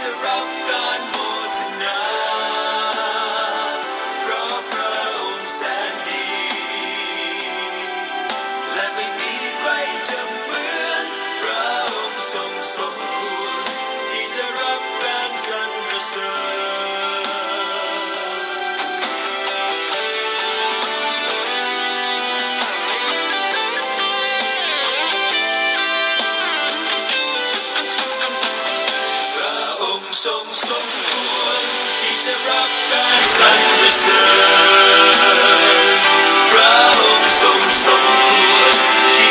จะรับ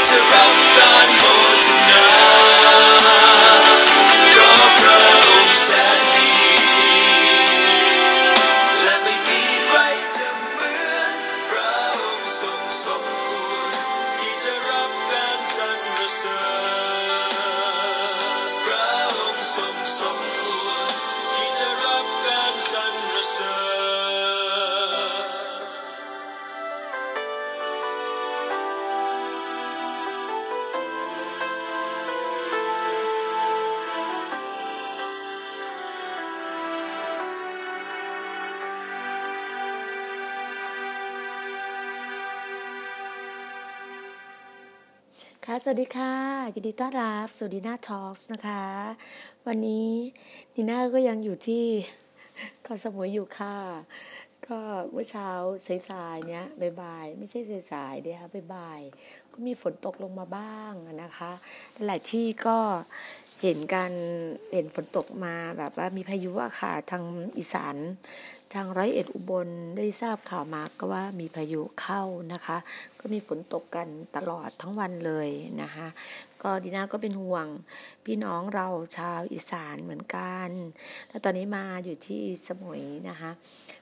ที่ สวัสดีค่ะยินดีต้อนรับสู่ดีน่าทอล์กนะคะ วันนี้ดีน่าก็ยังอยู่ที่เกาะสมุยอยู่ค่ะ ก็เมื่อเช้าสายๆเนี้ยบ่ายๆไม่ใช่สายๆเดียวค่ะบ่ายๆก็มีฝนตกลงมาบ้างนะคะ หลายที่ก็ เห็นการเห็นฝนตกมาแบบว่ามีพายุอะค่ะทางอีสานทางร้อยเอ็ดอุบลได้ทราบข่าวมาก็ว่ามีพายุเข้านะคะ ก็มีฝนตกกันตลอดทั้งวันเลยนะคะ ก็ดีน่าก็เป็นห่วงพี่น้องเราชาวอีสานเหมือนกัน แล้วตอนนี้มาอยู่ที่สมุยนะคะ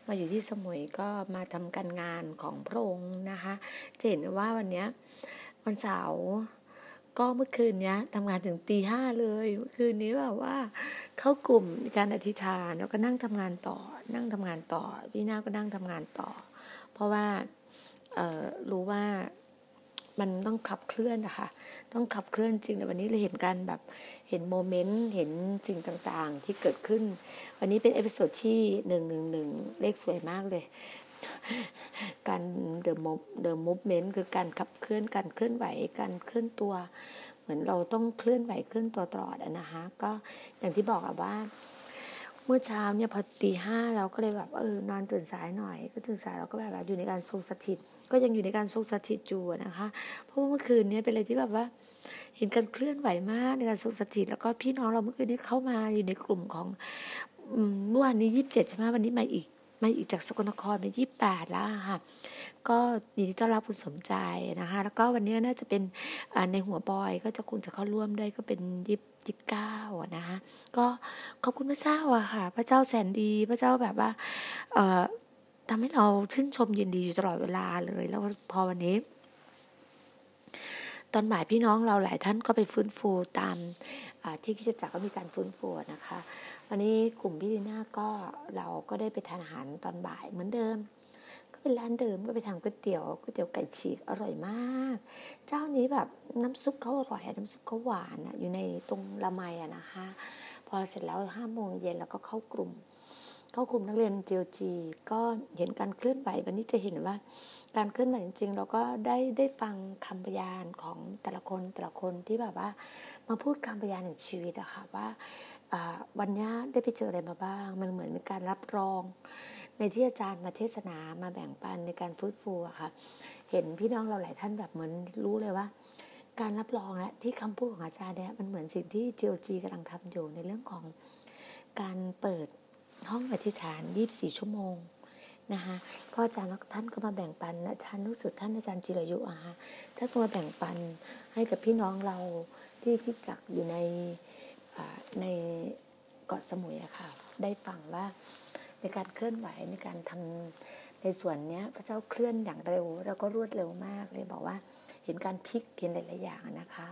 มาอยู่ที่สมุยก็มาทำการงานของพระองค์นะคะจะเห็นว่าวันเนี้ยวันเสาร์ ก็เมื่อคืนเนี้ยทำงานถึงตีห้าเลยเมื่อคืนนี้แบบว่า เข้ากลุ่มในการอธิษฐานแล้วก็นั่งทำงานต่อ นั่งทำงานต่อ พี่นาก็นั่งทำงานต่อ เพราะว่าเออรู้ว่ามันต้องขับเคลื่อนนะคะต้องขับเคลื่อนจริงแต่วันนี้เราเห็นการแบบเห็น moment เห็นสิ่งต่างๆที่เกิดขึ้น วันนี้เป็น episode ที่หนึ่งหนึ่งหนึ่งเลขสวยมากเลย การเด e ม o เด e movement คือการขับเคลื่อนการเคลื่อนไหวการเคลื่อนตัว เหมือนเราต้องเคลื่อนไหวเคลื่อนตัวตลอดนะคะก็อย่างที่บอกอะว่า เมื่อเช้าเนี่ยพอตีห้าเราก็เลยแบบเออนอนตื่นสายหน่อยก็ตื่นสายเราก็แบบว่าอยู่ในการทรงสถิต ก็ยังอยู่ในการทรงสถิตอยู่นะคะเพราะว่าเมื่อคืนเนี้เป็นอะไรที่แบบว่าเห็นการเคลื่อนไหวมากในการทรงสถิต แล้วก็พี่น้องเราเมื่อคืนนี้เข้ามาอยู่ในกลุ่มของเมื่อวานนี้ยี่สิบเจ็ดใช่ไหมวันนี้มาอีก มาอีกจากสกลนครเป็นยี่แปดแล้วค่ะก็ยินดีต้อนรับคุณสมใจนะคะ แล้วก็วันนี้น่าจะเป็นในหัวบอยก็จะคุณจะเข้าร่วมด้วยก็เป็นยี่สิบเก้านะคะก็ขอบคุณพระเจ้าอะค่ะ พระเจ้าแสนดีพระเจ้าแบบว่าเอ่อทำให้เราชื่นชมยินดีอยู่ตลอดเวลาเลย แล้วพอวันนี้ ตอนบ่ายพี่น้องเราหลายท่านก็ไปฟื้นฟูตามที่คิดจักก็มีการฟื้นฟูนะคะ วันนี้กลุ่มพี่ดีน่าก็เราก็ได้ไปทานอาหารตอนบ่ายเหมือนเดิม ก็เป็นร้านเดิมก็ไปทานก๋วยเตี๋ยวก๋วยเตี๋ยวไก่ฉีกอร่อยมาก เจ้านี้แบบน้ำซุปเขาอร่อยน้ำซุปเขาหวานอะอยู่ในตรงละไมอะนะคะ พอเสร็จแล้วห้าโมงเย็นแล้วก็เข้ากลุ่ม เข้ากลุ่มนักเรียนเจียวจีก็เห็นการเคลื่อนไหววันนี้จะเห็นว่า การเคลื่อนไหวจริง ๆ เราก็ได้ได้ฟังคำพยานของแต่ละคนแต่ละคนที่แบบว่า มาพูดคำพยานในชีวิตอะค่ะว่า วันนี้ได้ไปเจออะไรมาบ้าง มันเหมือนเป็นการรับรอง ในที่อาจารย์มาเทศนามาแบ่งปันในการฟื้นฟูอะค่ะเห็นพี่น้องเราหลายท่านแบบเหมือนรู้เลยว่า การรับรองและที่คำพูดของอาจารย์เนี่ยมันเหมือนสิ่งที่เจียวจีกำลังทำอยู่ในเรื่องของการเปิดห้องอธิษฐาน 24 ชั่วโมงนะคะก็อาจารย์ท่านก็มาแบ่งปันอาจารย์รู้สึกท่านอาจารย์จิรยุอะฮะท่านก็มาแบ่งปันให้กับพี่น้องเราที่คิดจักอยู่ใน ในเกาะสมุยอะค่ะ ได้ฟังว่าในการเคลื่อนไหวในการทำในส่วนนี้พระเจ้าเคลื่อนอย่างเร็ว แล้วก็รวดเร็วมากเลยบอกว่าเห็นการพลิกเห็นหลายๆอย่างนะคะ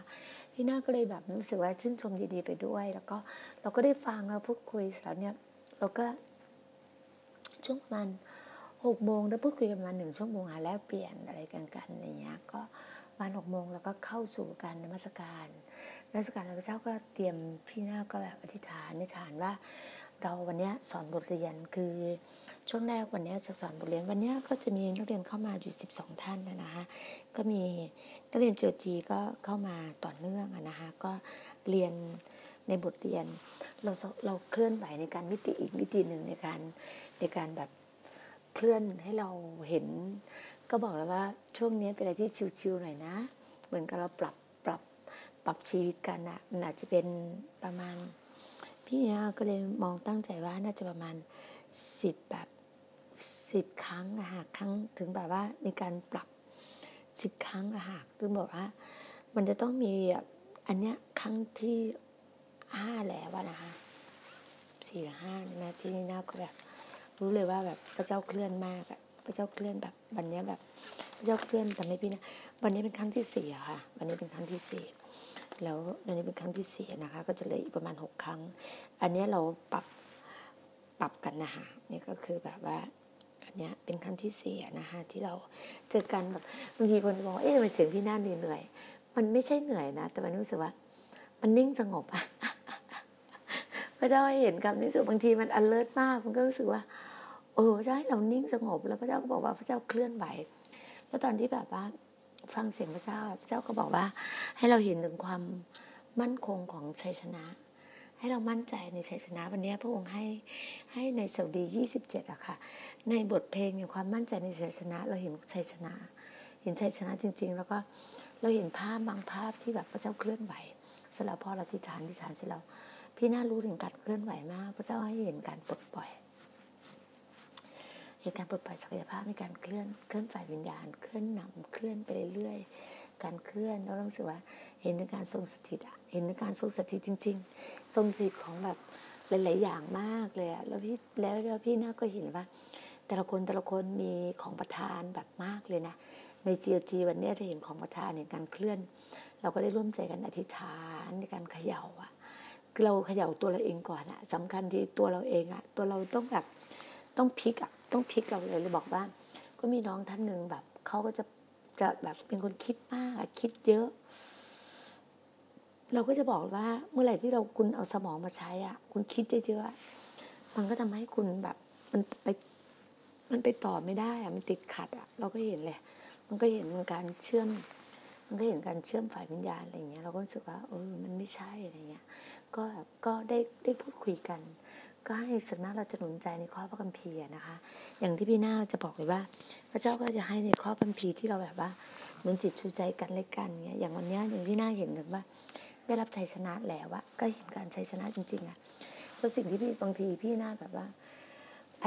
พี่น้าก็เลยแบบรู้สึกว่าชื่นชมดีๆไปด้วย แล้วก็เราก็ได้ฟังเราพูดคุยแล้วเนี่ยเราก็ช่วงประมันหกโมงได้พูดคุยกันมาหนึ่งชั่วโมงหาแล้วเปลี่ยนอะไรกันกันอะไรเงี้ยก็วันหกโมงแล้วก็เข้าสู่การนมัสการ นมัสการพระเจ้าก็เตรียมพี่นาก็แบบอธิษฐานในฐานว่า เราวันนี้สอนบทเรียนคือช่วงแรกวันนี้จะสอนบทเรียนวันนี้ก็จะมีนักเรียนเข้ามาอยู่ 12 ท่านนะคะก็มีนักเรียนเจียวจีก็เข้ามาต่อเนื่องนะคะก็เรียนในบทเรียนเราเราเคลื่อนไหวในการมิติอีกมิติหนึ่งในการในการแบบเคลื่อนให้เราเห็น ก็บอกแล้วว่าช่วงนี้เป็นอะไรที่ชิวๆหน่อยนะ เหมือนกับเราปรับ ปรับชีวิตกันอะมันอาจจะเป็นประมาณ พี่เนี่ยก็เลยมองตั้งใจว่าน่าจะประมาณสิบแบบสิบครั้งอะค่ะครั้งถึงแบบว่ามีการปรับสิบครั้งอะค่ะคือบอกว่า มันจะต้องมีอันเนี้ยครั้งที่ห้าแล้วนะคะสี่ห้านี่นะพี่นี่นาก็แบบ รู้เลยว่าแบบพระเจ้าเคลื่อนมากอะพระเจ้าเคลื่อนแบบวันนี้แบบพระเจ้าเคลื่อนแต่ไม่พี่นะวันนี้เป็นครั้งที่สี่อะค่ะ วันนี้เป็นครั้งที่สี่ แล้ววันนี้เป็นครั้งที่สี่นะคะ ก็จะเหลืออีกประมาณหกครั้ง อันนี้เราปรับปรับกันนะคะนี่ก็คือแบบว่าอันนี้เป็นครั้งที่สี่นะคะที่เราเจอกันแบบบางทีคนบอกเอ๊ะทำไมเสียงพี่น่าเหนื่อยมันไม่ใช่เหนื่อยนะ แต่มันรู้สึกว่า มันนิ่งสงบอะพระเจ้าให้เห็นคำนี้สึกบางทีมัน alert มากมันก็รู้สึกว่าเออพระเจ้าให้เรานิ่งสงบ แล้วพระเจ้าก็บอกว่าพระเจ้าเคลื่อนไหว แล้วตอนที่แบบว่า ฟังเสียงพระเจ้าพระเจ้าก็บอกว่า ให้เราเห็นถึงความมั่นคงของชัยชนะ ให้เรามั่นใจในชัยชนะ วันนี้พระองค์ให้ให้ในสดียี่สิบเจ็ดอะค่ะ ในบทเพลงอย่างความมั่นใจในชัยชนะ เราเห็นชัยชนะ เห็นชัยชนะจริง ๆ แล้วก็เราเห็นภาพบางภาพที่แบบพระเจ้าเคลื่อนไหวสำหรับพอเราทิฐานทิฐานเสร็จแล้วพี่น่ารู้ถึงการเคลื่อนไหวมาก พระเจ้าให้เห็นการปลดปล่อย เห็นการปลดปล่อยศักยภาพในการเคลื่อนเคลื่อนฝ่ายวิญญาณ เคลื่อนนำเคลื่อนไปเรื่อยๆการเคลื่อนเรารู้สึกว่าเห็นในการทรงสถิตเห็นในการทรงสถิตจริง ๆ ทรงสถิตของแบบหลาย ๆ อย่างมากเลยอะแล้วพี่แล้วแล้วพี่น่าก็เห็นว่า แต่ละคนแต่ละคนมีของประทานแบบมากเลยนะในจีจีวันนี้จะเห็นของประทานในการเคลื่อน เราก็ได้ร่วมใจกันอธิษฐานในการเขย่าอะเราเขย่าตัวเราเองก่อนอะสำคัญที่ตัวเราเองอะตัวเราต้องแบบต้องพลิกอะ ต้องพลิกเราเลยเลยบอกว่า ก็มีน้องท่านหนึ่งแบบเขาก็จะจะแบบเป็นคนคิดมากคิดเยอะ เราก็จะบอกว่าเมื่อไหร่ที่เราคุณเอาสมองมาใช้อะ คุณคิดเยอะๆมันก็ทำให้คุณแบบมันไปมันไปต่อไม่ได้อะมันติดขัดอะเราก็เห็นเลย มันก็เห็นมันการเชื่อม มันก็เห็นการเชื่อมฝ่ายวิญญาณอะไรเงี้ยเราก็รู้สึกว่าเออมันไม่ใช่อะไรเงี้ย ก็ก็ได้ได้พูดคุยกัน ก็ให้ส่วนมากเราจะหนุนใจในข้อพระคัมภีร์นะคะ อย่างที่พี่นาจะบอกเลยว่า พระเจ้าก็จะให้ในข้อพระคัมภีร์ที่เราแบบว่าหมือนจิตชูใจกันเลยกันเงี้ยอย่างวันนี้อย่างพี่นาเห็นถึงว่า ได้รับชัยชนะแล้วอะก็เห็นการชัยชนะจริงๆอะแล้วสิ่งที่พี่บางทีพี่นาแบบว่า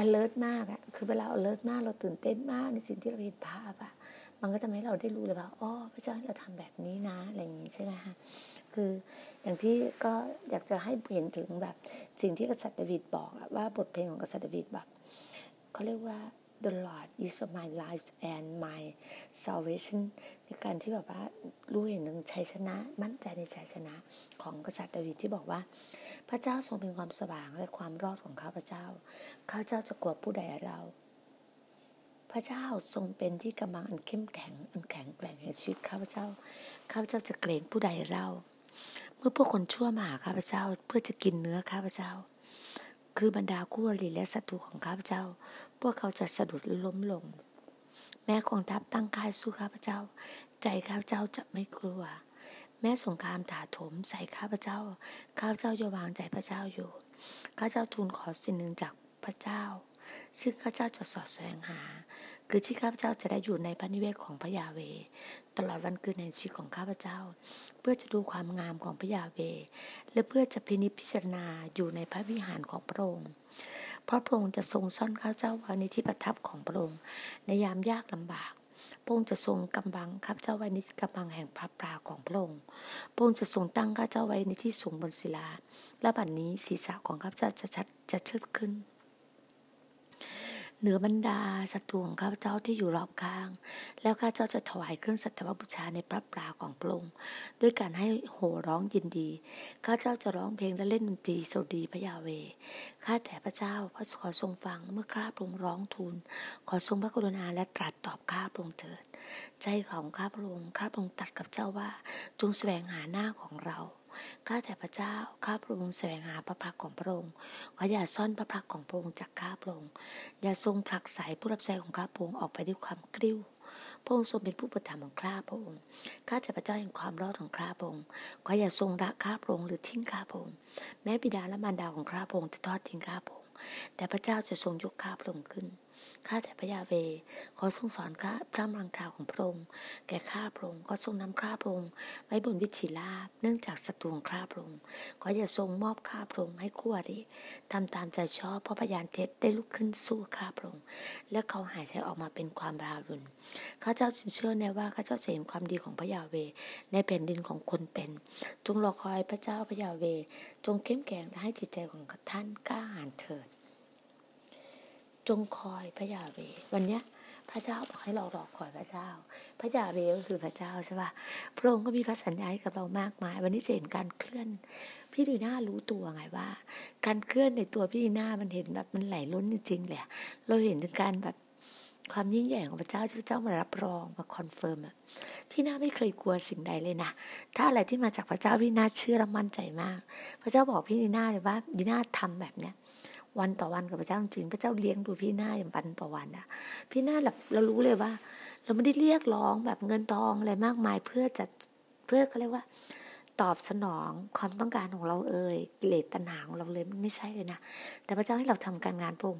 alert มากอะคือเวลา alert มากเราตื่นเต้นมากในสิ่งที่เราเห็นภาพอะ มันก็จะให้เราได้รู้เลยว่าอ๋อพระเจ้าให้เราทำแบบนี้นะอะไรอย่างนี้ใช่ไหมคะคืออย่างที่ก็อยากจะให้เห็นถึงแบบสิ่งที่กษัตริย์ดาวิดบอกว่าบทเพลงของกษัตริย์ดาวิดแบบเขาเรียกว่า the Lord is my life and my salvation ในการที่แบบว่ารู้เห็นถึงชัยชนะ มั่นใจในชัยชนะของกษัตริย์ดาวิดที่บอกว่า พระเจ้าทรงเป็นความสว่างและความรอดของข้าพเจ้า ข้าพเจ้าจะกลัวผู้ใดเรา พระเจ้าทรงเป็นที่กำลังอันเข้มแข็งอันแข็งแกร่งในชีวิตข้าพเจ้า ข้าพเจ้าจะเกรงผู้ใดเราเมื่อพวกคนชั่วมาหาข้าพเจ้าเพื่อจะกินเนื้อข้าพเจ้า คือบรรดาคู่อริและศัตรูของข้าพเจ้า พวกเขาจะสะดุดล้มลง แม้กองทัพตั้งค่ายสู้ข้าพเจ้า ใจข้าพเจ้าจะไม่กลัว แม้สงครามถาถมใส่ข้าพเจ้า ข้าพเจ้าจะวางใจพระเจ้าอยู่ ข้าพเจ้าทูลขอสิ่งหนึ่งจากพระเจ้า ซึ่งข้าพเจ้าจะสอดแสวงหา คือที่ข้าพเจ้าจะได้อยู่ในพระนิเวศของพระยาเว ตลอดวันคืนในชีวิตของข้าพเจ้า เพื่อจะดูความงามของพระยาเว และเพื่อจะพินิจพิจารณาอยู่ในพระวิหารของพระองค์เพราะพระองค์จะทรงซ่อนข้าพเจ้าไว้ในที่ประทับของพระองค์ในยามยากลำบากพระองค์จะทรงกำบังข้าพเจ้าไว้ในกำบังแห่งพระปราของพระองค์ พระองค์จะทรงตั้งข้าพเจ้าไว้ในที่สูงบนศิลา และบัดนนี้ศีรษะของข้าพเจ้าจะชัดจะเชิดขึ้น เหนือบรรดาศัตรูของข้าพเจ้าที่อยู่รอบข้าง แล้วข้าเจ้าจะถวายเครื่องสัตวบูชาในพระปราของพระองค์ด้วยการให้โห่ร้องยินดี ข้าเจ้าจะร้องเพลงและเล่นดนตรีสวดีพระยาเว ข้าแต่พระเจ้าพระขอทรงฟังเมื่อข้าพระองค์ร้องทูล ขอทรงพระกรุณาและตรัสตอบข้าพระองค์เถิด ใจของข้าพระองค์ข้าพระองค์ตัดกับเจ้าว่าจงแสวงหาหน้าของเรา ข้าแต่พระเจ้า ข้าพระองค์แสวงหาพระพักของพระองค์ ขออย่าซ่อนพระพักของพระองค์จากข้าพระองค์ อย่าทรงผลักสายผู้รับใช้ของข้าพระองค์ออกไปด้วยความกริ้วพระองค์ทรงเป็นผู้ประทับของข้าพระองค์ ข้าแต่พระเจ้าแห่งความรอดของข้าพระองค์ ขออย่าทรงรักข้าพระองค์หรือทิ้งข้าพระองค์ แม้บิดาและมารดาของข้าพระองค์จะทอดทิ้งข้าพระองค์ แต่พระเจ้าจะทรงยกข้าพระองค์ขึ้น ข้าแต่พระยาเว ขอทรงสอนข้าพระมรังเท้าของพระองค์ แก่ข้าพระองค์ก็ทรงนำข้าพระองค์ไว้บนวิชิลาบ เนื่องจากศัตรูของข้าพระองค์ ขออย่าทรงมอบข้าพระองค์ให้ขั้วดิทำตามใจชอบ เพราะพยานเท็จได้ลุกขึ้นสู้ข้าพระองค์ และเขาหายใจออกมาเป็นความรารุนข้าเจ้าจึงเชื่อแน่ว่าข้าเจ้าจะเห็นความดีของพระยาเว ในแผ่นดินของคนเป็น จงรอคอยพระเจ้าพระยาเว จงเข้มแข็งและให้จิตใจของท่านกล้าหาญเถิด จงคอยพระยาเว วันเนี้ยพระเจ้าบอกให้เรารอคอยพระเจ้า พระยาเวก็คือพระเจ้าใช่ปะพระองค์ก็มีพระสัญญาให้กับเรามากมาย วันนี้จะเห็นการเคลื่อน พี่ดีน่ารู้ตัวไงว่า การเคลื่อนในตัวพี่ดีน่ามันเห็นแบบมันไหลล้นจริงๆเลยเราเห็นถึงการแบบความยิ่งใหญ่ของพระเจ้าที่พระเจ้ามารับรองมา confirm อะพี่น่าไม่เคยกลัวสิ่งใดเลยนะถ้าอะไรที่มาจากพระเจ้าพี่น่าเชื่อและมั่นใจมาก พระเจ้าบอกพี่ดีน่าเลยว่าดีน่าทำแบบเนี้ย วันต่อวันกับพระเจ้าจริงพระเจ้าเลี้ยงดูพี่น่าอย่างวันต่อวันอะพี่น่าแบบเรารู้เลยว่า เราไม่ได้เรียกร้องแบบเงินทองอะไรมากมายเพื่อจะเพื่อเขาเรียกว่า ตอบสนองความต้องการของเราเอ่ยกิเลสตัณหาของเราเลยมันไม่ใช่เลยนะแต่พระเจ้าให้เราทำการงานพง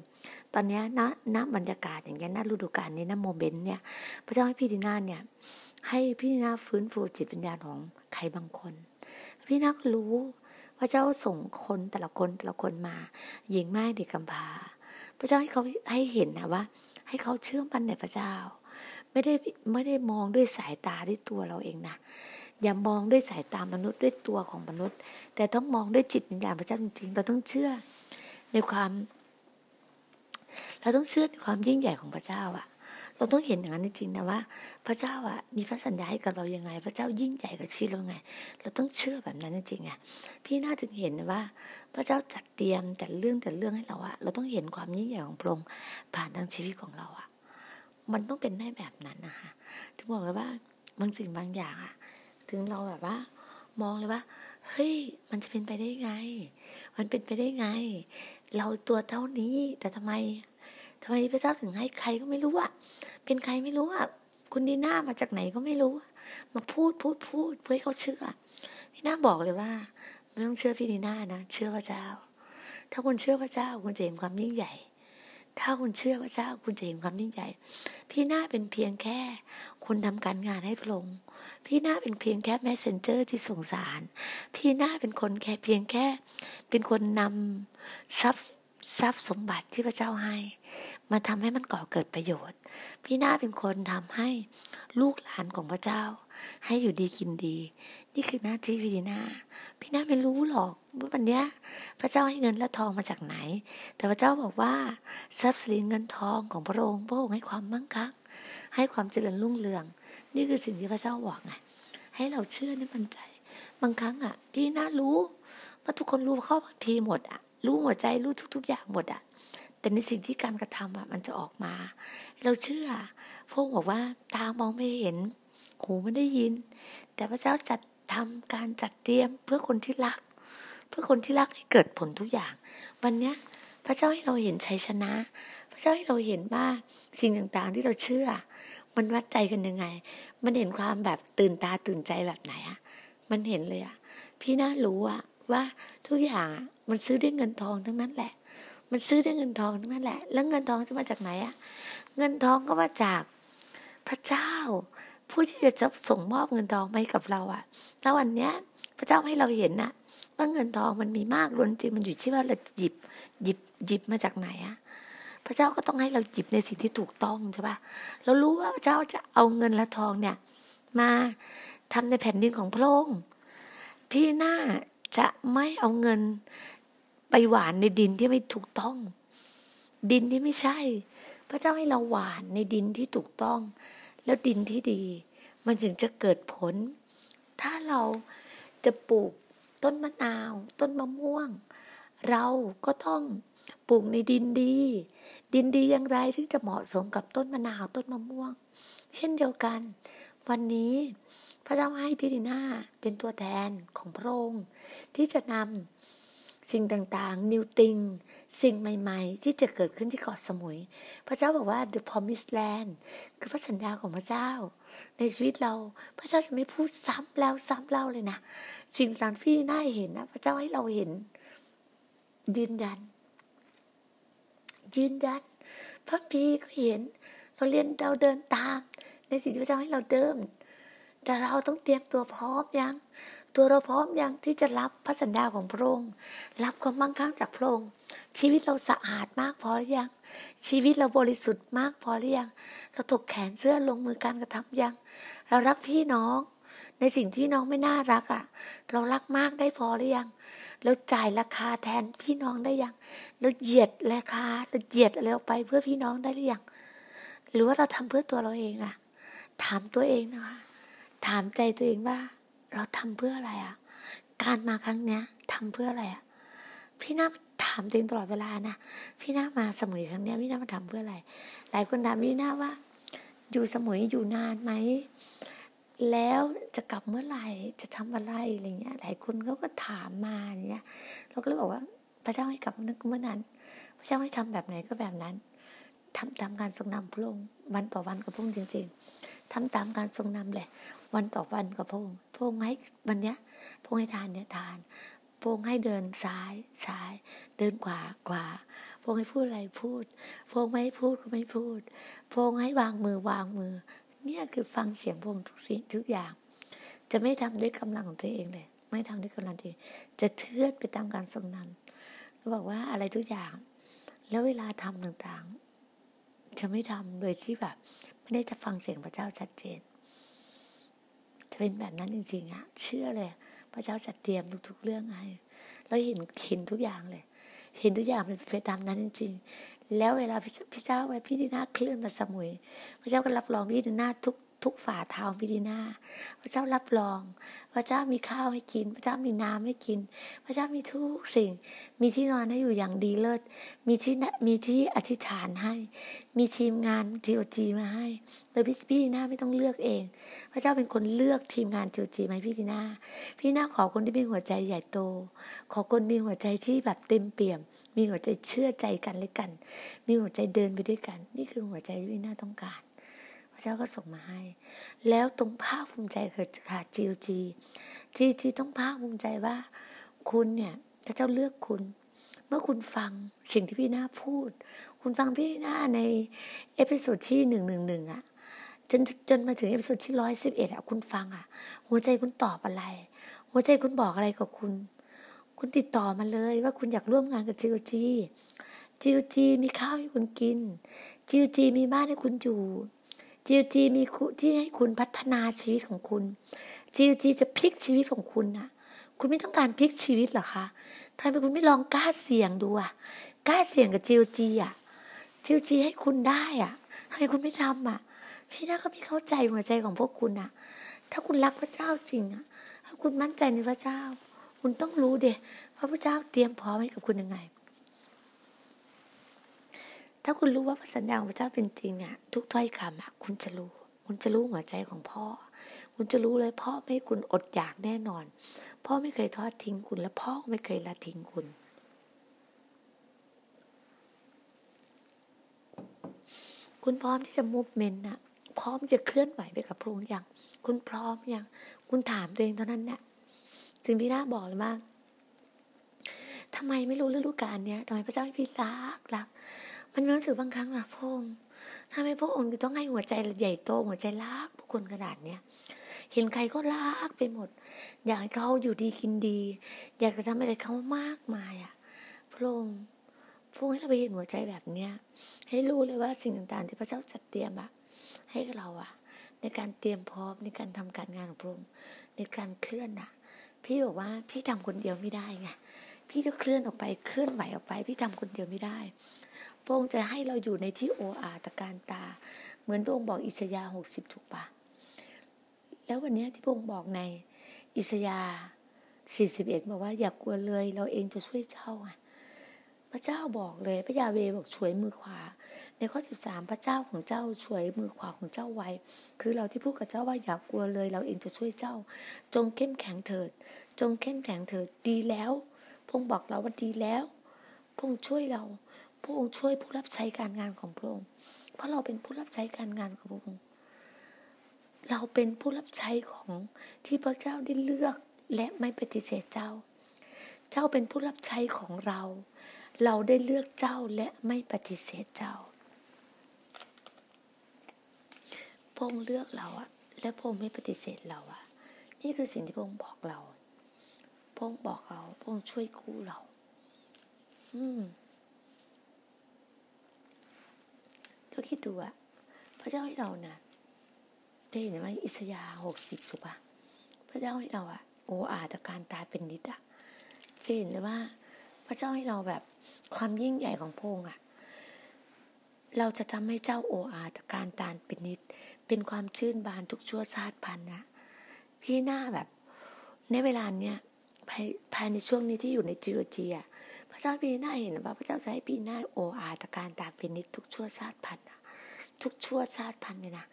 ตอนนี้ณณบรรยากาศอย่างเงี้ยณฤดูกาลนี้ณโมเมนต์เนี่ยพระเจ้าให้พี่ดีนาเนี่ย ให้พี่ดีนาฟื้นฟูจิตวิญญาณของใครบางคน พี่นาก็รู้ พระเจ้าส่งคนแต่ละคนแต่ละคนมาหญิงแม่เด็กกำพร้าพระเจ้าให้เขาให้เห็นนะว่า ให้เขาเชื่อมั่นในพระเจ้า ไม่ได้ไม่ได้มองด้วยสายตาด้วยตัวเราเองนะอย่ามองด้วยสายตามนุษย์ด้วยตัวของมนุษย์ แต่ต้องมองด้วยจิตวิญญาณพระเจ้าจริงๆเราต้องเชื่อในความเราต้องเชื่อในความยิ่งใหญ่ของพระเจ้าอะเราต้องเห็นอย่างนั้นจริงๆนะว่า พระเจ้าอะมีพระสัญญาให้กับเรายังไง พระเจ้ายิ่งใหญ่กับชีวิตเราไง เราต้องเชื่อแบบนั้นจริงๆอะพี่น่าถึงเห็นว่า พระเจ้าจัดเตรียมแต่เรื่องแต่เรื่องให้เราอะเราต้องเห็นความยิ่งใหญ่ของพระองค์ผ่านทางชีวิตของเราอะมันต้องเป็นได้แบบนั้นนะคะถึงบอกเลยว่าบางสิ่งบางอย่างอะถึงเราแบบว่ามองเลยว่าเฮ้ยมันจะเป็นไปได้ไง มันเป็นไปได้ไง เราตัวเท่านี้แต่ทำไมทำไมพระเจ้าถึงให้ใครก็ไม่รู้อะ เป็นใครไม่รู้อะ คุณดีน่ามาจากไหนก็ไม่รู้ มาพูดพูดพูดเพื่อให้เขาเชื่อ พี่น่าบอกเลยว่า ไม่ต้องเชื่อพี่ดีน่านะ เชื่อพระเจ้า ถ้าคุณเชื่อพระเจ้าคุณจะเห็นความยิ่งใหญ่ ถ้าคุณเชื่อพระเจ้าคุณจะเห็นความยิ่งใหญ่ พี่น่าเป็นเพียงแค่คนทำการงานให้พระองค์ พี่น่าเป็นเพียงแค่ messenger ที่ส่งสาร พี่น่าเป็นคนแค่เพียงแค่ เป็นคนนำทรัพย์ทรัพย์สมบัติที่พระเจ้าให้ มาทำให้มันก่อเกิดประโยชน์ พี่นาเป็นคนทำให้ลูกหลานของพระเจ้า ให้อยู่ดีกินดี นี่คือหน้าที่พี่ดีนาพี่นาไม่รู้หรอกว่าวันเนี้ยพระเจ้าให้เงินและทองมาจากไหน แต่พระเจ้าบอกว่าทรัพย์สินเงินทองของพระองค์พระองค์ให้ความมั่งคั่งให้ความเจริญรุ่งเรือง นี่คือสิ่งที่พระเจ้าบอกไงให้เราเชื่อในมันใจ บางครั้งอะ พี่น่ารู้ว่าทุกคนรู้เข้าบางทีหมดอะ รู้หัวใจรู้ทุก ๆ อย่างหมดอะ แต่ในสิ่งที่การกระทำอะ มันจะออกมา เราเชื่อพระบอกว่าตามองไม่เห็น หูไม่ได้ยิน แต่พระเจ้าจัดทำการจัดเตรียมเพื่อคนที่รัก เพื่อคนที่รักให้เกิดผลทุกอย่าง วันเนี้ยพระเจ้าให้เราเห็นชัยชนะ พระเจ้าให้เราเห็นว่าสิ่งต่างๆที่เราเชื่อ มันวัดใจกันยังไง มันเห็นความแบบตื่นตาตื่นใจแบบไหนอะมันเห็นเลยอะพี่น่ารู้อะว่าทุกอย่างอะมันซื้อด้วยเงินทองทั้งนั้นแหละ มันซื้อด้วยเงินทองทั้งนั้นแหละ แล้วเงินทองจะมาจากไหนอะ เงินทองก็มาจากพระเจ้า ผู้ที่จะส่งมอบเงินทองให้กับเราอะแล้ววันเนี้ย พระเจ้าให้เราเห็นนะว่าเงินทองมันมีมากล้นจริงมันอยู่ที่ว่าเราหยิบหยิบหยิบมาจากไหนอะพระเจ้าก็ต้องให้เราหยิบในสิ่งที่ถูกต้องใช่ปะเรารู้ว่าพระเจ้าจะเอาเงินและทองเนี่ย มาทำในแผ่นดินของพระองค์พี่หน้าจะไม่เอาเงินไปหวานในดินที่ไม่ถูกต้อง ดินที่ไม่ใช่ พระเจ้าให้เราหวานในดินที่ถูกต้อง แล้วดินที่ดี มันถึงจะเกิดผล ถ้าเราจะปลูกต้นมะนาว ต้นมะม่วง เราก็ต้องปลูกในดินดี ดินดีอย่างไรที่จะเหมาะสมกับต้นมะนาวต้นมะม่วง เช่นเดียวกัน วันนี้พระเจ้าให้พี่ดีนาเป็นตัวแทนของพระองค์ที่จะนำสิ่งต่างๆ นิวติง สิ่งใหม่ๆ ที่จะเกิดขึ้นที่เกาะสมุย พระเจ้าบอกว่า the promised land คือพระสัญญาของพระเจ้า ในชีวิตเราพระเจ้าจะไม่พูดซ้ำแล้วซ้ำเล่าเลยนะสิ่งต่างที่น่าเห็นนะพระเจ้าให้เราเห็น ยืนยัน ยืนยันพระพีก็เห็น เราเรียนเราเดินตาม ในสิ่งที่พระเจ้าให้เราเดิมแต่เราต้องเตรียมตัวพร้อมยัง ตัวเราพร้อมยังที่จะรับพระสัญญาของพระองค์ รับความมั่งคั่งจากพระองค์ ชีวิตเราสะอาดมากพอหรือยัง ชีวิตเราบริสุทธิ์มากพอหรือยัง เราถกแขนเสื้อลงมือการกระทำยัง เรารักพี่น้อง ในสิ่งที่น้องไม่น่ารักอะ่ะ เรารักมากได้พอหรือยัง เราจ่ายราคาแทนพี่น้องได้ยัง เราเหยียดราคา เราเหยียดอะไรออกไปเพื่อพี่น้องได้หรือยัง หรือว่าเราทำเพื่อตัวเราเองอะ ถามตัวเองนะคะ ถามใจตัวเองว่า เราทำเพื่ออะไรอะ่ะ การมาครั้งเนี้ยทำเพื่ออะไรอะ่ะ พี่น้าถามตัวเองตลอดเวลานะ พี่น้ามาสมุยครั้งเนี้ยพี่น้ามาทำเพื่ออะไร หลายคนถามพี่น้าว่า อยู่สมุยอยู่นานไหม แล้วจะกลับเมื่อไหร่ จะทำอะไรอะไรเงี้ย หลายคนเขาก็ถามมาเนี้ย เราก็เลยบอกว่า พระเจ้าให้กลับนึกเมื่อนั้น พระเจ้าให้ทำแบบไหนก็แบบนั้นทำตามการทรงนำพระองค์วันต่อวันกับพระองค์จริง ๆทำตามการทรงนำแหละ วันต่อวันกับพงพงให้วันเนี้ยพงให้ทานเนี่ยทานพงให้เดินซ้ายซ้าย เดินขวาขวาพงให้พูดอะไรพูดพงไม่ให้พูดก็ไม่พูดพงให้วางมือวางมือ เนี่ยคือฟังเสียงพงทุกสิ่งทุกอย่าง จะไม่ทำด้วยกำลังของตัวเองเลย ไม่ทำด้วยกำลังตัวเองจะเทือนไปตามการทรงนำเราบอกว่าอะไรทุกอย่าง แล้วเวลาทำต่างๆ จะไม่ทำโดยที่แบบ ไม่ได้จะฟังเสียงพระเจ้าชัดเจน จะเป็นแบบนั้นจริงๆอะเชื่อเลย พระเจ้าจัดเตรียมทุก ๆ เรื่องให้เราเห็นเห็นทุกอย่างเลย เห็นทุกอย่างเป็นไปตามนั้นจริง ๆ แล้วเวลาพี่เจ้าไว้พี่ดีนาเคลื่อนมาสมุย พระเจ้าก็รับรองพี่ดีนาทุก ทุกฝ่าเท้าพิธีนาพระเจ้ารับรอง พระเจ้ามีข้าวให้กิน พระเจ้ามีน้ำให้กิน พระเจ้ามีทุกสิ่ง มีที่นอนให้อยู่อย่างดีเลิศ มีที่มีที่อธิษฐานให้ มีทีมงานทีโอจีมาให้โดยพี่พี่นาไม่ต้องเลือกเอง พระเจ้าเป็นคนเลือกทีมงานทีโอจีมาให้พี่ดีนาพี่นาขอคนที่มีหัวใจใหญ่โต ขอคนมีหัวใจที่แบบเต็มเปี่ยม มีหัวใจเชื่อใจกันเลยกัน มีหัวใจเดินไปด้วยกัน นี่คือหัวใจที่พี่นาต้องการ เจ้าก็ส่งมาให้ แล้วตรงภาคภูมิใจคือค่ะจีจีจีจีต้องภาคภูมิใจว่า คุณเนี่ยพระเจ้าเลือกคุณ เมื่อคุณฟังสิ่งที่พี่น่าพูด คุณฟังพี่น่าใน episode ที่หนึ่งหนึ่งหนึ่งอะจนจนมาถึง episode ที่ร้อยสิบเอ็ดอะคุณฟังอะ หัวใจคุณตอบอะไร หัวใจคุณบอกอะไรกับคุณ คุณติดต่อมาเลยว่าคุณอยากร่วมงานกับจีจีจีจีมีข้าวให้คุณกินจีจีมีบ้านให้คุณอยู่ จีจีมีที่ให้คุณพัฒนาชีวิตของคุณจีจีจะพลิกชีวิตของคุณนะคุณไม่ต้องการพลิกชีวิตหรอคะทำไมคุณไม่ลองกล้าเสี่ยงดูอะกล้าเสี่ยงกับจีจีอะจีจีให้คุณได้อะทำไมคุณไม่ทำอะ พี่น่าก็ไม่เข้าใจหัวใจของพวกคุณอะ ถ้าคุณรักพระเจ้าจริงอะ ถ้าคุณมั่นใจในพระเจ้า คุณต้องรู้เด็ว่าพระเจ้าเตรียมพร้อมให้กับคุณยังไง ถ้าคุณรู้ว่าพระสัญญาของพระเจ้าเป็นจริงอะทุกถ้อยคำอะคุณจะรู้ คุณจะรู้หัวใจของพ่อ คุณจะรู้เลยพ่อไม่คุณอดอยากแน่นอน พ่อไม่เคยทอดทิ้งคุณ และพ่อไม่เคยละทิ้งคุณ คุณพร้อมที่จะมุฟเมนต์อะพร้อมจะเคลื่อนไหวไปกับพระองค์อยังคุณพร้อมอยังคุณถามตัวเองเท่านั้นเนี่ยสิ่งพี่นาบอกเลยว่าทำไมไม่รู้ฤดูกาลเนี้ยทำไมพระเจ้าพี่รักรัก มันรู้สึกบางครั้งนะพระองค์ทำไมพระองค์ต้องให้หัวใจใหญ่โตหัวใจรักผู้คนขนาดเนี้ยเห็นใครก็รักไปหมด อยากให้เขาอยู่ดีกินดี อยากจะทำอะไรเขามากมายอะ พระองค์พระองค์ให้เราไปเห็นหัวใจแบบเนี้ย ให้รู้เลยว่าสิ่งต่างๆ ที่พระเจ้าจัดเตรียมอะให้เราอะในการเตรียมพร้อมในการทำการงานของพระองค์ในการเคลื่อนอะพี่บอกว่าพี่ทำคนเดียวไม่ได้ไงพี่จะเคลื่อนออกไปเคลื่อนไหวออกไป พี่ทำคนเดียวไม่ได้ ระองค์จะให้เราอยู่ในที่โออาตะการตา เหมือนพระองค์บอกอิสยาหกสิบถูกปะแล้ววันนี้ที่พระองค์บอกในอิสยาสี่สิบเอ็ดบอกว่าอย่ากกลัวเลย เราเองจะช่วยเจ้าอะพระเจ้าบอกเลยพระยาเวบอกช่วยมือขวา ในข้อสิบสามพระเจ้าของเจ้าช่วยมือขวาของเจ้าไว้ คือเราที่พูดกับเจ้าว่าอย่ากกลัวเลย เราเองจะช่วยเจ้า จงเข้มแข็งเถิด จงเข้มแข็งเถิดดีแล้ว พงบอกเราว่าดีแล้ว พงช่วยเรา พระองค์ช่วยผู้รับใช้การงานของพระองค์ เพราะเราเป็นผู้รับใช้การงานของพระองค์ เราเป็นผู้รับใช้ของที่พระเจ้าได้เลือกและไม่ปฏิเสธเจ้า เจ้าเป็นผู้รับใช้ของเรา เราได้เลือกเจ้าและไม่ปฏิเสธเจ้าพระองค์เลือกเราอะและพระองค์ไม่ปฏิเสธเราอะนี่คือสิ่งที่พระองค์บอกเราพระองค์บอกเราพระองค์ช่วยกู้เรา อืม เราคิดดูอะพระเจ้าให้เรานะได้เห็นไหมอิสยาหกสิบสุปะพระเจ้าให้เราอะโออาตการตายเป็นนิดอะจะเห็นเลยว่า พระเจ้าให้เราแบบความยิ่งใหญ่ของพระองค์อะเราจะทำให้เจ้าโออาตการตานเป็นนิด เป็นความชื่นบานทุกชั่วชาติพันธุ์นะพี่หน้าแบบ ในเวลาเนี้ยภายภายในช่วงนี้ที่อยู่ในจีโอจีอะ พระเจ้าพี่หน้าเห็นว่าพระเจ้าจะให้พี่หน้าโออาตการตานเป็นนิดทุกชั่วชาติพันธุ์ทุกชั่วชาติพันธุ์เลยนะ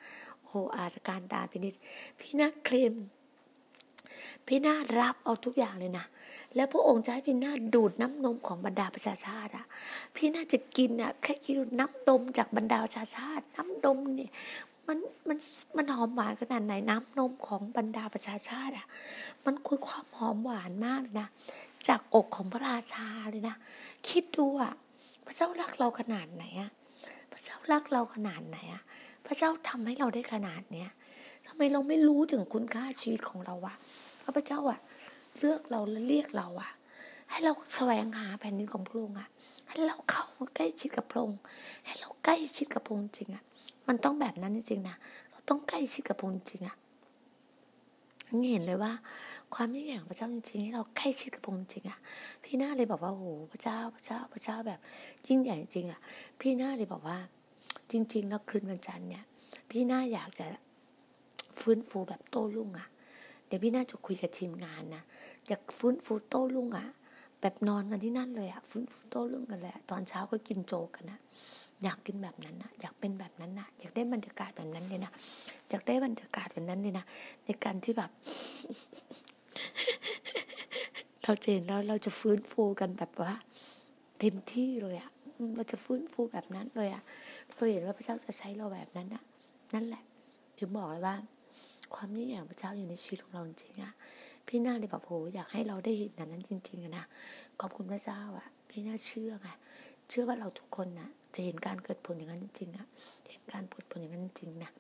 โออาตการตานเป็นนิดพี่หน้าเคลมพี่หน้ารับเอาทุกอย่างเลยนะแล้วพระองค์จะให้พี่นาดูดน้ำนมของบรรดาประชาชาติอะพี่นาจะกินอะแค่กินน้ำนมจากบรรดาประชาชาติ น้ำนมเนี่ยมันมันมันหอมหวานขนาดไหนน้ำนมของบรรดาประชาชาติอะ มันคือความหอมหวานมากนะ จากอกของพระราชาเลยนะ คิดดูอะ พระเจ้ารักเราขนาดไหนอะ พระเจ้ารักเราขนาดไหนอะ พระเจ้าทำให้เราได้ขนาดเนี้ยทำไมเราไม่รู้ถึงคุณค่าชีวิตของเราวะพระเจ้าอะ เลือกเราและเรียกเราอะให้เราแสวงหาแผ่นดินของพระองค์อะให้เราเข้ามาใกล้ชิดกับพระองค์ให้เราใกล้ชิดกับพระองค์จริงอะมันต้องแบบนั้นจริงๆนะ เราต้องใกล้ชิดกับพระองค์จริงอะนี่เห็นเลยว่า ความยิ่งใหญ่ของพระเจ้าจริงๆให้เราใกล้ชิดกับพระองค์จริงอะพี่หน้าเลยบอกว่าโอ้พระเจ้าพระเจ้าพระเจ้าแบบยิ่งใหญ่จริงอะพี่หน้าเลยบอกว่า จริง ๆ แล้วคืนวันจันทร์เนี่ย พี่หน้าอยากจะฟื้นฟูแบบโต้รุ่งอะเดี๋ยวพี่น่าจะคุยกับทีมงานนะอยากฟื้นฟูโต้รุ่งอะแบบนอนกันที่นั่นเลยอะฟื้นฟูโต้รุ่งกันเลยตอนเช้าก็กินโจกันนะอยากกินแบบนั้นนะอยากเป็นแบบนั้นนะอยากได้บรรยากาศแบบนั้นเลยนะอยากได้บรรยากาศแบบนั้นเลยนะในการที่แบบ เราเจนแล้วเราจะฟื้นฟูกันแบบว่า เต็มที่เลยอะเราจะฟื้นฟูแบบนั้นเลยอะเราเห็นว่าพระเจ้าจะใช้เราแบบนั้นนะนั่นแหละถึงบอกเลยว่า ความยิ่งใหญ่ของพระเจ้าอยู่ในชีวิตของเราจริงอะพี่นาเลยบอกโหอยากให้เราได้เห็นนั้นจริงๆนะขอบคุณพระเจ้าอะพี่นาเชื่อไงเชื่อว่าเราทุกคนนะจะเห็นการเกิดผลอย่างนั้นจริงๆนะเห็นการเกิดผลอย่างนั้นจริงนะ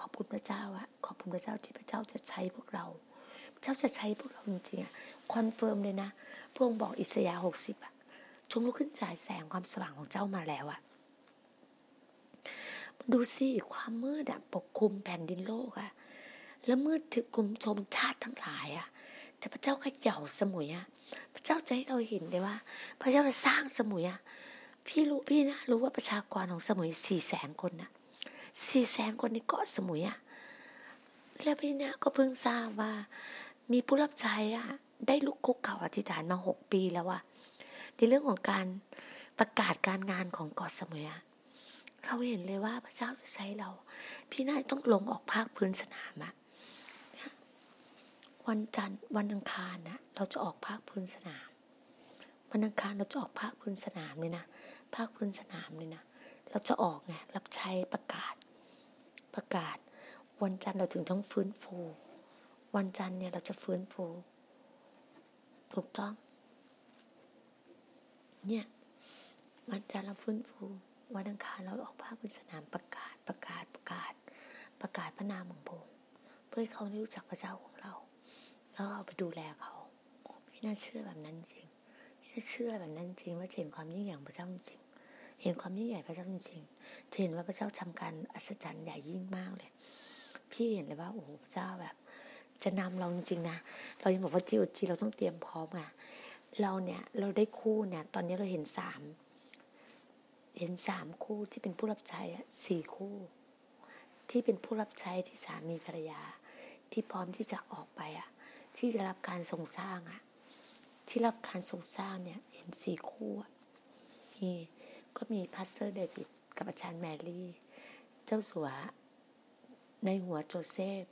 ขอบคุณพระเจ้าอะขอบคุณพระเจ้าที่พระเจ้าจะใช้พวกเรา เจ้าจะใช้พวกเราจริงๆอะ confirm เลยนะพระองค์บอกอิสยาห์หกสิบอะจงลุกขึ้นฉายแสงความสว่างของเจ้ามาแล้วอะดูสิความมืดอะปกคลุมแผ่นดินโลกอะแล้วมืดทึบคลุมชนชาติทั้งหลายอะจะพระเจ้าก็เขย่าสมุยอะพระเจ้าจะให้เราเห็นเลยว่า พระเจ้าจะสร้างสมุยอะพี่รู้พี่นะรู้ว่าประชากรของสมุยสี่แสนคนนะสี่แสนคนในเกาะสมุยอะแล้วพี่เนี่ยก็เพิ่งทราบว่า มีผู้รับใช้อะได้ลุกคุกเข่าอธิษฐานมาหกปีแล้วอะในเรื่องของการประกาศการงานของเกาะสมยอะเราเห็นเลยว่าพระเจ้าจะใช้เรา พี่น่าต้องลงออกภาคพื้นสนามอะวันจันทร์วันอังคารนะเราจะออกภาคพื้นสนาม วันอังคารเราจะออกภาคพื้นสนามเลยนะภาคพื้นสนามเลยนะเราจะออกไงรับใช้ประกาศ ประกาศ วันจันทร์เราถึงต้องฟื้นฟู วันจันทร์เนี่ยเราจะฟื้นฟู ถูกต้อง เนี่ย วันจันทร์เราฟื้นฟู วันอังคารเราออกภาคพื้นสนามประกาศประกาศประกาศ ประกาศพระนามของพงเพื่อให้เขาได้รู้จักพระเจ้าของเรา แล้วเอาไปดูแลเขาพี่น่าเชื่อแบบนั้นจริงพี่น่าเชื่อแบบนั้นจริงว่าเห็นความยิ่งใหญ่ของพระเจ้าจริงเห็นความยิ่งใหญ่พระเจ้าจริงเห็นว่าพระเจ้าทำการอัศจรรย์ใหญ่ยิ่งมากเลย พี่เห็นเลยว่าโอ้โหพระเจ้าแบบ จะนำเราจริงๆนะ เรายังบอกว่าจีโอจีเราต้องเตรียมพร้อมอะเราเนี่ยเราได้คู่เนี่ย ตอนนี้เราเห็นสามเห็นสามคู่ที่เป็นผู้รับใช้อะสี่คู่ ที่เป็นผู้รับใช้ที่สามีภรรยา ที่พร้อมที่จะออกไปอะที่จะรับการทรงสร้างอะที่รับการทรงสร้างเนี่ย เห็นสี่คู่นี่ก็มี pastor เดวิดกับอาจารย์แมรี่ เจ้าสัวในหัวโจเซฟ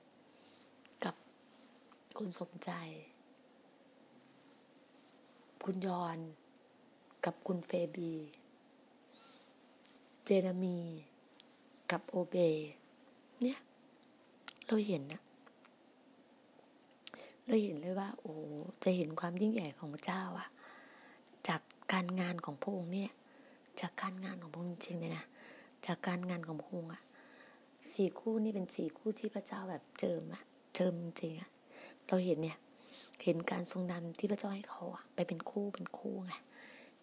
คุณสมใจ คุณยอนกับคุณเฟบี เจนามีกับโอเบ เนี่ย เราเห็นนะเราเห็นเลยว่า โอ้จะเห็นความยิ่งใหญ่ของพระเจ้าอะจากการงานของพระองค์เนี่ย จากการงานของพระองค์จริงเลยนะจากการงานของพระองค์อะสี่คู่นี่เป็นสี่คู่ที่พระเจ้าแบบเจิมอะเจิมจริงอะ เราเห็นเนี่ย เห็นการทรงนำที่พระเจ้าให้เขาอะไปเป็นคู่เป็นคู่ไง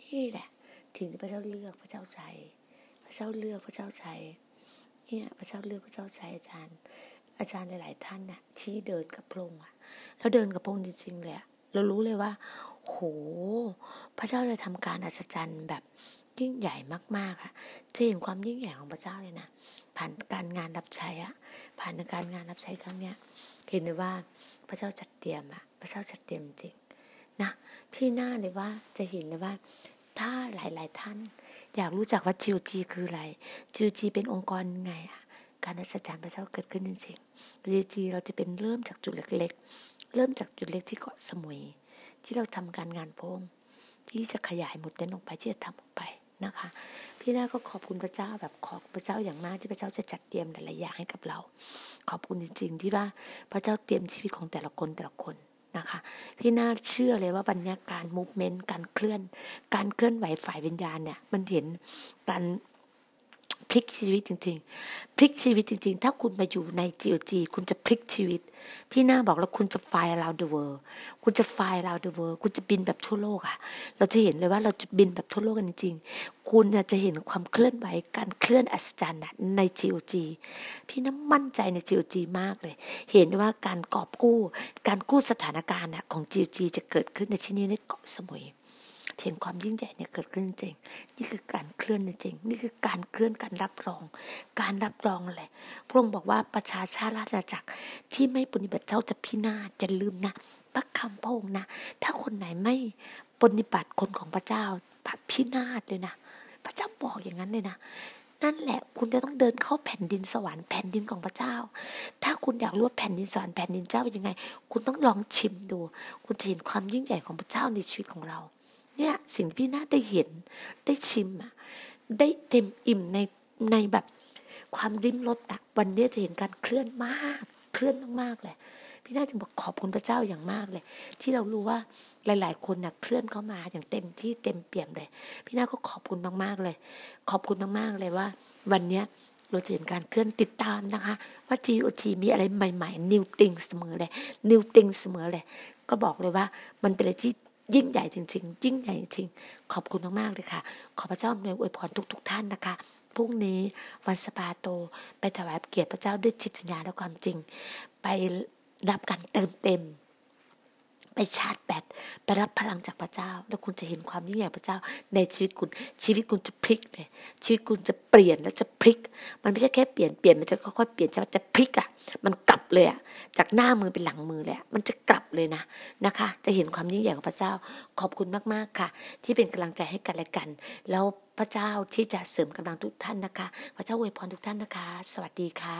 นี่แหละถึงที่พระเจ้าเลือกพระเจ้าใช้พระเจ้าเลือกพระเจ้าใช้เนี่ยพระเจ้าเลือกพระเจ้าใช้อาจารย์ อาจารย์หลาย ๆ ท่านน่ะ ที่เดินกับพระองค์อะแล้วเดินกับพระองค์จริง ๆ เลยอะเรารู้เลยว่าโห พระเจ้าจะทำการอัศจรรย์แบบ ยิ่งใหญ่มากๆค่ะจะเห็นความยิ่งใหญ่ของพระเจ้าเลยนะผ่านการงานรับใช้อะผ่านการงานรับใช้ครั้งเนี้ยเห็นเลยว่าพระเจ้าจัดเตรียมอะพระเจ้าจัดเตรียมจริงนะพี่หน้าเลยว่าจะเห็นเลยว่าถ้าหลาย ๆ ท่าน อยากรู้จักว่าจิวจีคืออะไรจิวจีเป็นองค์กรไงอะการอัศจรรย์พระเจ้าเกิดขึ้นจริงๆจิวจีเราจะเป็นเริ่มจากจุดเล็ก ๆ เริ่มจากจุดเล็กที่เกาะสมุย ที่เราทำการงานพงที่จะขยายหมดเต้นออกไปที่จะทำออกไป นะคะ พี่นาก็ขอบคุณพระเจ้าแบบขอบพระเจ้าอย่างมากที่พระเจ้าจะจัดเตรียมหลายๆอย่างให้กับเรา ขอบคุณจริง ๆ ที่ว่าพระเจ้าเตรียมชีวิตของแต่ละคนแต่ละคนนะคะพี่นาเชื่อเลยว่าบรรยากาศมูฟเมนต์การเคลื่อน การเคลื่อนไหวฝ่ายวิญญาณเนี่ยมันเห็นการ ลิกชีวิตจริง ๆ พลิกชีวิตจริง ๆ ถ้าคุณมาอยู่ใน GOG คุณจะพลิกชีวิต พี่หน้าบอกแล้วคุณจะไฟล์ around the world คุณจะไฟล์ around the world คุณจะบินแบบทั่วโลกอะเราจะเห็นเลยว่าเราจะบินแบบทั่วโลกกันจริงๆ คุณจะเห็นความเคลื่อนไหวการเคลื่อนอัศจรรย์ใน GOG พี่น้ำมั่นใจใน GOG มากเลย เห็นว่าการกอบกู้ การกู้สถานการณ์ของ GOG จะเกิดขึ้นในที่นี้ในเกาะสมุย เห็นความยิ่งใหญ่เนี่ยเกิดขึ้นจริง นี่คือการเคลื่อนจริง นี่คือการเคลื่อนการรับรอง การรับรองอะไรพระองค์บอกว่าประชาชาติราชอาณาจักรที่ไม่ปฏิบัติเจ้าจะพินาศจะลืมนะพระคำพระองค์นะ ถ้าคนไหนไม่ปฏิบัติคนของพระเจ้าแบบพินาศเลยนะ พระเจ้าบอกอย่างนั้นเลยนะนั่นแหละคุณจะต้องเดินเข้าแผ่นดินสวรรค์แผ่นดินของพระเจ้า ถ้าคุณอยากรู้ว่าแผ่นดินสวรรค์แผ่นดินเจ้าเป็นยังไง คุณต้องลองชิมดู คุณจะเห็นความยิ่งใหญ่ของพระเจ้าในชีวิตของเรา เนี่ยสิ่งที่พี่นาได้เห็นได้ชิมอะได้เต็มอิ่มในในแบบความริมรสอะวันนี้จะเห็นการเคลื่อนมากเคลื่อนมากๆเลยพี่นาจึงบอกขอบคุณพระเจ้าอย่างมากเลย ที่เรารู้ว่าหลาย ๆ คนน่ะเคลื่อนเข้ามาอย่างเต็มที่เต็มเปี่ยมเลย พี่นาก็ขอบคุณมากๆเลย ขอบคุณมากๆเลยว่า วันเนี้ยเราจะเห็นการเคลื่อนติดตามนะคะ ว่า GOG มีอะไรใหม่ ๆ new thing เสมอเลย new thing เสมอเลย ก็บอกเลยว่ามันเป็นอะไรที่ ยิ่งใหญ่จริง ๆ ยิ่งใหญ่จริง ขอบคุณมากๆเลยค่ะ ขอพระเจ้าอำนวยอวยพรทุก ๆ ท่านนะคะพรุ่งนี้วันสปาโต ไปถวายเกียรติพระเจ้าด้วยจิตวิญญาณและความจริง ไปรับการเติมเต็ม ไปชาร์จแบตไปรับพลังจากพระเจ้า แล้วคุณจะเห็นความยิ่งใหญ่พระเจ้า ในชีวิตคุณ ชีวิตคุณจะพลิกเลย ชีวิตคุณจะเปลี่ยนแล้วจะพลิก มันไม่ใช่แค่เปลี่ยนเปลี่ยนมันจะค่อยๆเปลี่ยนจะจะพลิกอะ มันกลับเลยอะจากหน้ามือเป็นหลังมือเลยอะมันจะกลับเลยนะนะคะ จะเห็นความยิ่งใหญ่ของพระเจ้า ขอบคุณมากๆค่ะ ที่เป็นกำลังใจให้กันและกัน แล้วพระเจ้าที่จะเสริมกำลังทุกท่านนะคะ พระเจ้าอวยพรทุกท่านนะคะ สวัสดีค่ะ